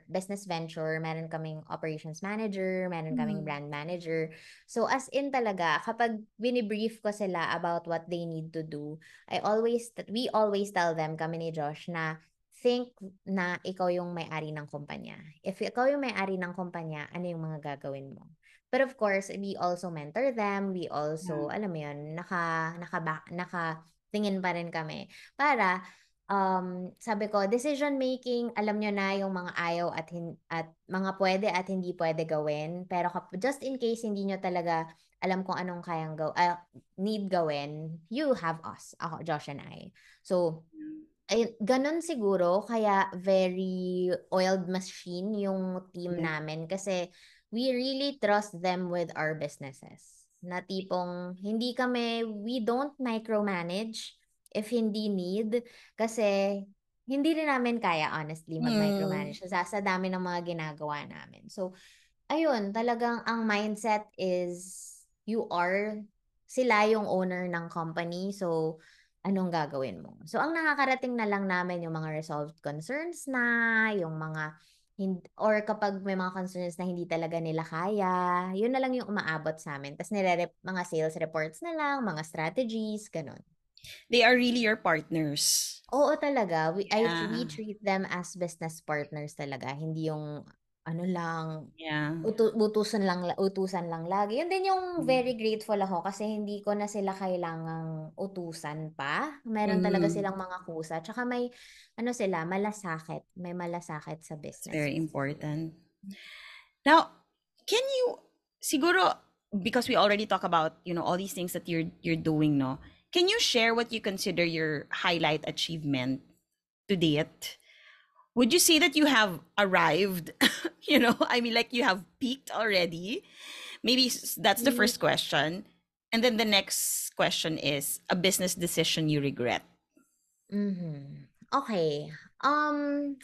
business venture, meron kaming operations manager, meron kaming Mm. brand manager. So, as in talaga, kapag binibrief ko sila about what they need to do, I always, we always tell them, kami ni Josh, na think na ikaw yung may-ari ng kumpanya. If ikaw yung may-ari ng kumpanya, ano yung mga gagawin mo? But of course, we also mentor them. We also, alam mo yun, naka, naka, naka, tingin pa rin kami. Para, um, sabi ko, decision making, alam nyo na yung mga ayaw at, hin- at mga pwede at hindi pwede gawin. Pero kap- just in case hindi nyo talaga alam kung anong kayang go, uh, need gawin, you have us, ako, Josh and I. So, ay, ganun siguro, kaya very oiled machine yung team Mm. namin kasi we really trust them with our businesses. Na tipong, hindi kami, we don't micromanage if hindi need kasi hindi rin namin kaya honestly Mm. mag-micromanage sa, sa dami ng mga ginagawa namin. So, ayun, talagang ang mindset is you are, sila yung owner ng company. So, anong gagawin mo? So, ang nakakarating na lang namin yung mga resolved concerns na, yung mga, or kapag may mga concerns na hindi talaga nila kaya, yun na lang yung umaabot sa amin. Tapos nire mga sales reports na lang, mga strategies, ganun. They are really your partners. Oo talaga. We, I, we Yeah. treat them as business partners talaga. Hindi yung ano lang, Yeah. utu- utusan lang utusan lang lagi. Yun din yung Mm. very grateful ako kasi hindi ko na sila kailangang utusan pa. Meron talaga Mm. silang mga kusa. Tsaka may ano sila, malasakit. May malasakit sa It's business. very important. Now, can you siguro because we already talk about, you know, all these things that you're you're doing, no? Can you share what you consider your highlight achievement to date? Would you say that you have arrived? *laughs* you know, I mean like you have peaked already? Maybe that's the Mm. first question. And then the next question is a business decision you regret. Mhm. Okay. Um,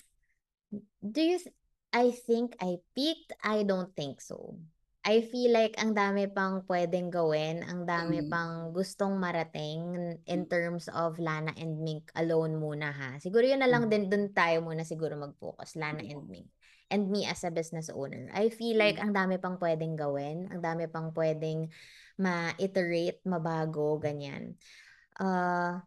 do you th- I think I peaked? I don't think so. I feel like ang dami pang pwedeng gawin, ang dami Mm. pang gustong marating in terms of Lana and Mink alone muna ha. Siguro yun na lang Mm. din dun tayo muna siguro mag-focus, Lana and Mink. And me as a business owner. I feel like Mm. ang dami pang pwedeng gawin, ang dami pang pwedeng ma-iterate, mabago, ganyan. Uh,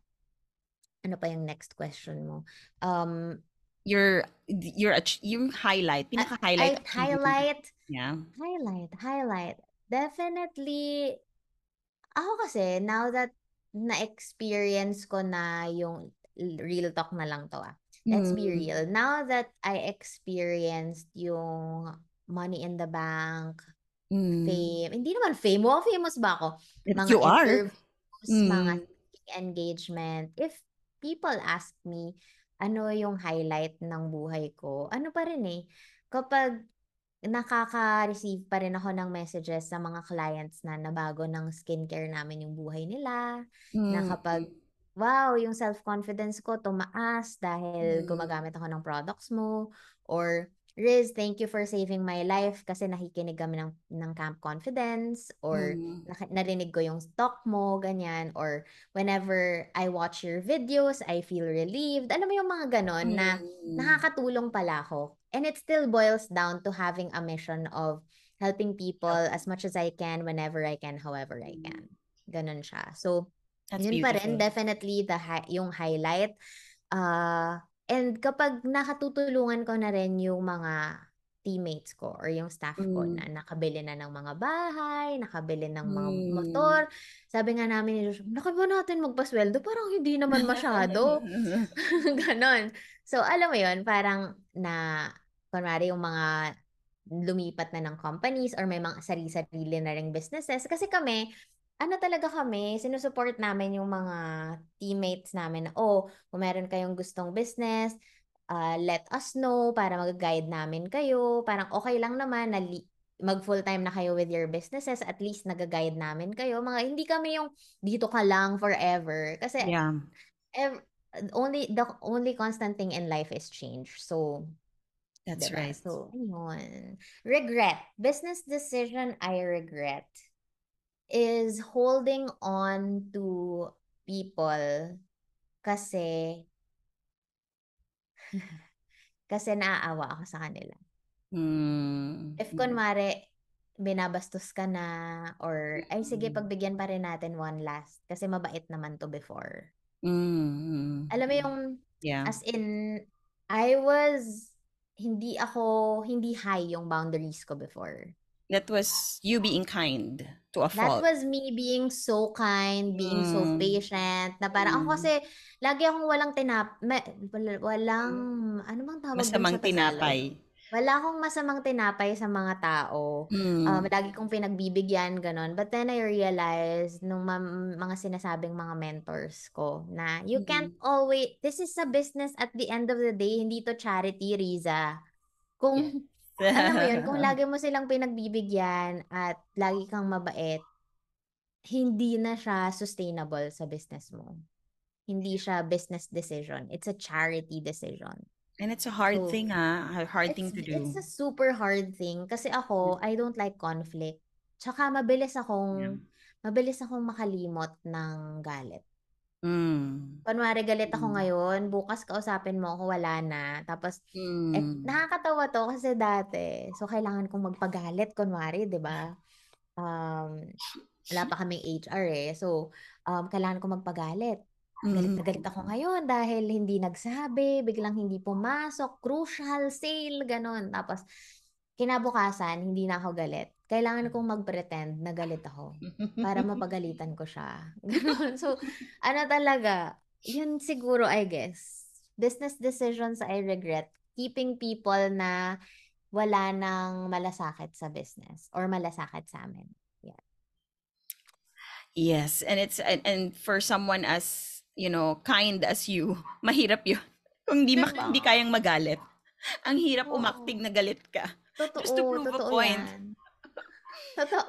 ano pa yung next question mo? Um, Your your yung highlight, I, pinaka-highlight I achievement. highlight Yeah. Highlight, highlight. Definitely, ako kasi, now that na-experience ko na yung real talk na lang to ah. Let's be Mm. real. Now that I experienced yung money in the bank, Mm. fame, hindi naman fame. Wow, famous ba ako? If Mga you are. mga Mm. speaking engagement. If people ask me, ano yung highlight ng buhay ko, ano pa rin eh, kapag nakaka-receive pa rin ako ng messages sa mga clients na nabago ng skincare namin yung buhay nila, na Mm. kapag, wow, yung self-confidence ko tumaas dahil Mm. gumagamit ako ng products mo, or Riz, thank you for saving my life kasi nakikinig kami ng, ng Camp Confidence, or Mm. narinig ko yung stock mo, ganyan, or whenever I watch your videos, I feel relieved. Alam mo yung mga ganon na Mm. nakakatulong pala ako. And it still boils down to having a mission of helping people as much as I can, whenever I can, however I can. Ganon siya. So, That's yun pa rin, beautiful. definitely the hi- yung highlight. Uh, and kapag nakatutulungan ko na rin yung mga teammates ko or yung staff ko Mm. na nakabili na ng mga bahay, nakabili ng mga Mm. motor. Sabi nga namin ni Josh, "Laki ba natin magpasweldo? Parang hindi naman *laughs* masyado." *laughs* *laughs* Ganon. So, alam mo yun, parang na, kunwari yung mga lumipat na ng companies or may mga sarili-sarili na ring businesses. Kasi kami, ano talaga kami, sinusupport namin yung mga teammates namin na, oh, kung meron kayong gustong business, uh, let us know para mag-guide namin kayo. Parang okay lang naman na li- mag full-time na kayo with your businesses, at least nag-guide namin kayo. Mga hindi kami yung dito ka lang forever. Kasi yeah. ev- only the only constant thing in life is change. So that's diba? right. So, ayun. Regret. Business decision I regret is holding on to people kasi *laughs* kasi naaawa ako sa kanila. Mm. If kunwari, binabastos ka na or ay sige pagbigyan pa rin natin one last kasi mabait naman to before. Mm. Alam mo yung yeah. as in I was hindi ako hindi high yung boundaries ko before. That was you being kind to a fault. That was me being so kind, being mm. so patient. Na parang mm. ako kasi lagi akong walang tinap walang ano bang tawag Masamang tinapay. Wala akong masamang tinapay sa mga tao. Mm. Um, lagi kong pinagbibigyan, ganon. But then I realized, nung ma- mga sinasabing mga mentors ko, na you mm. can't always, this is a business at the end of the day, hindi to charity, Riza. Kung, yes. Alam mo yun, *laughs* kung lagi mo silang pinagbibigyan at lagi kang mabait, hindi na siya sustainable sa business mo. Hindi siya business decision. It's a charity decision. And it's a hard so, thing, ah. A hard thing to do. It's a super hard thing. Kasi ako, I don't like conflict. Tsaka mabilis akong, yeah. mabilis akong makalimot ng galit. Mm. Kunwari galit ako mm. ngayon, bukas kausapin mo ako, wala na. Tapos, mm. eh, nakakatawa to kasi dati, so kailangan kong magpagalit, kunwari, di ba? Um, wala pa kaming HR eh. So, um, kailangan kong magpagalit. Galit na galit ako ngayon dahil hindi nagsabi, biglang hindi pumasok, crucial sale, ganon. Tapos, kinabukasan, hindi na ako galit. Kailangan kong mag-pretend na galit ako para mapagalitan ko siya. *laughs* So, ano talaga, yun siguro, I guess. Business decisions I regret. Keeping people na wala nang malasakit sa business or malasakit sa amin. Yeah. Yes, and it's and, and for someone as you know, kind as you, *laughs* mahirap yun. Kung hindi, diba? ma- hindi kayang magalit. Ang hirap Oo. umaktig na galit ka. Totoo, Just to prove a point. Yan. Totoo.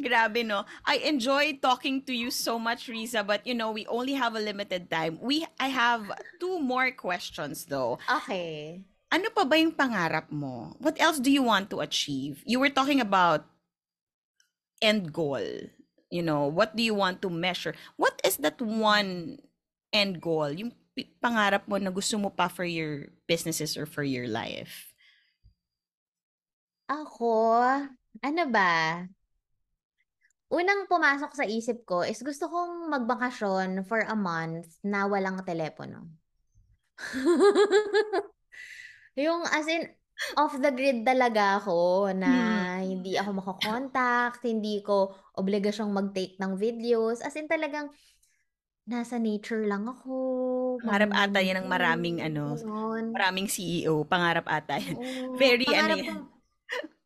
Grabe, no? I enjoy talking to you so much, Riza, but you know, we only have a limited time. We I have two more questions though. Okay. Ano pa ba yung pangarap mo? What else do you want to achieve? You were talking about end goal you know, what do you want to measure? What is that one end goal? Yung pangarap mo na gusto mo pa for your businesses or for your life? Ako, ano ba? Unang pumasok sa isip ko is gusto kong magbakasyon for a month na walang telepono. *laughs* yung as in, off the grid talaga ako na hmm. hindi ako mako-contact, hindi ko obligasyong mag-take ng videos. As in talagang nasa nature lang ako. Pangarap ata yan ng maraming ano, maraming CEO. Pangarap ata yan. Oo, Very ano yan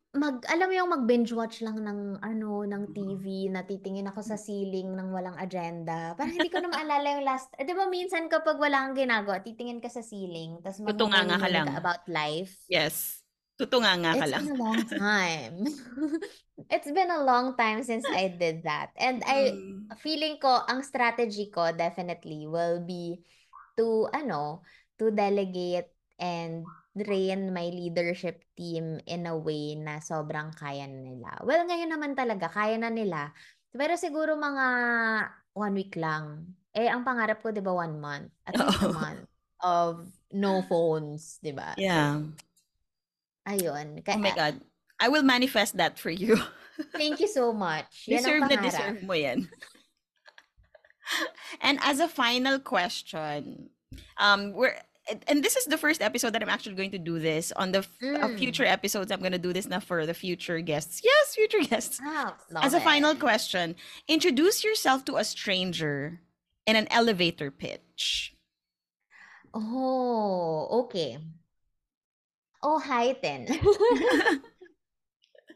mag alam mo yung mag-binge watch lang ng ano, ng TV, na titingin ako sa ceiling ng walang agenda. Parang hindi ko na *laughs* maalala yung last, eh, 'di ba minsan kapag wala kang ginagawa, titingin ka sa ceiling, tapos Tutunganga ka lang. about life. Yes. Tutunganga ka It's lang. been a *laughs* long time. *laughs* It's been a long time since I did that. And I mm. feeling ko ang strategy ko definitely will be to ano, to delegate and train my leadership team in a way na sobrang kaya na nila. Well, ngayon naman talaga, kaya na nila. Pero siguro mga one week lang. Eh, ang pangarap ko, di ba, one month. At least a month of no phones, di ba? Yeah. Ayun. Kaya, oh my God. I will manifest that for you. *laughs* thank you so much. Yan deserve na deserve mo yan. *laughs* and as a final question, um, we're and this is the first episode that I'm actually going to do this. On the uh, mm. future episodes, I'm going to do this now for the future guests. Yes, future guests. Oh, As a final question, introduce yourself to a stranger in an elevator pitch. Oh, okay. Oh, hi, Ten. *laughs*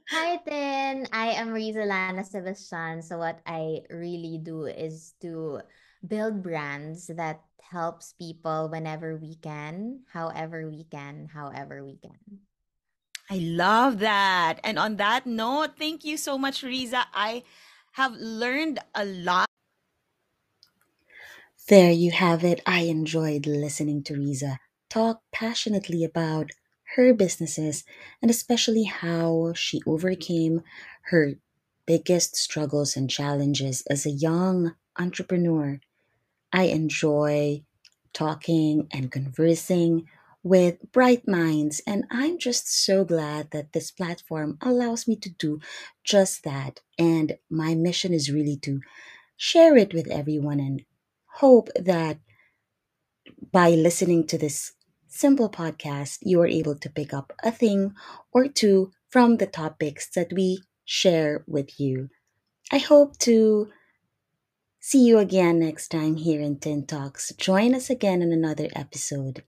Hi, Tin. I am Riza Lana Sebastian. So what I really do is to build brands that helps people whenever we can, however we can, however we can. I love that. And on that note, thank you so much, Riza. I have learned a lot. There you have it. I enjoyed listening to Riza talk passionately about her businesses and especially how she overcame her biggest struggles and challenges as a young entrepreneur. I enjoy talking and conversing with bright minds, and I'm just so glad that this platform allows me to do just that. And my mission is really to share it with everyone and hope that by listening to this simple podcast, you are able to pick up a thing or two from the topics that we share with you. I hope to see you again next time here in Tin Talks. Join us again in another episode.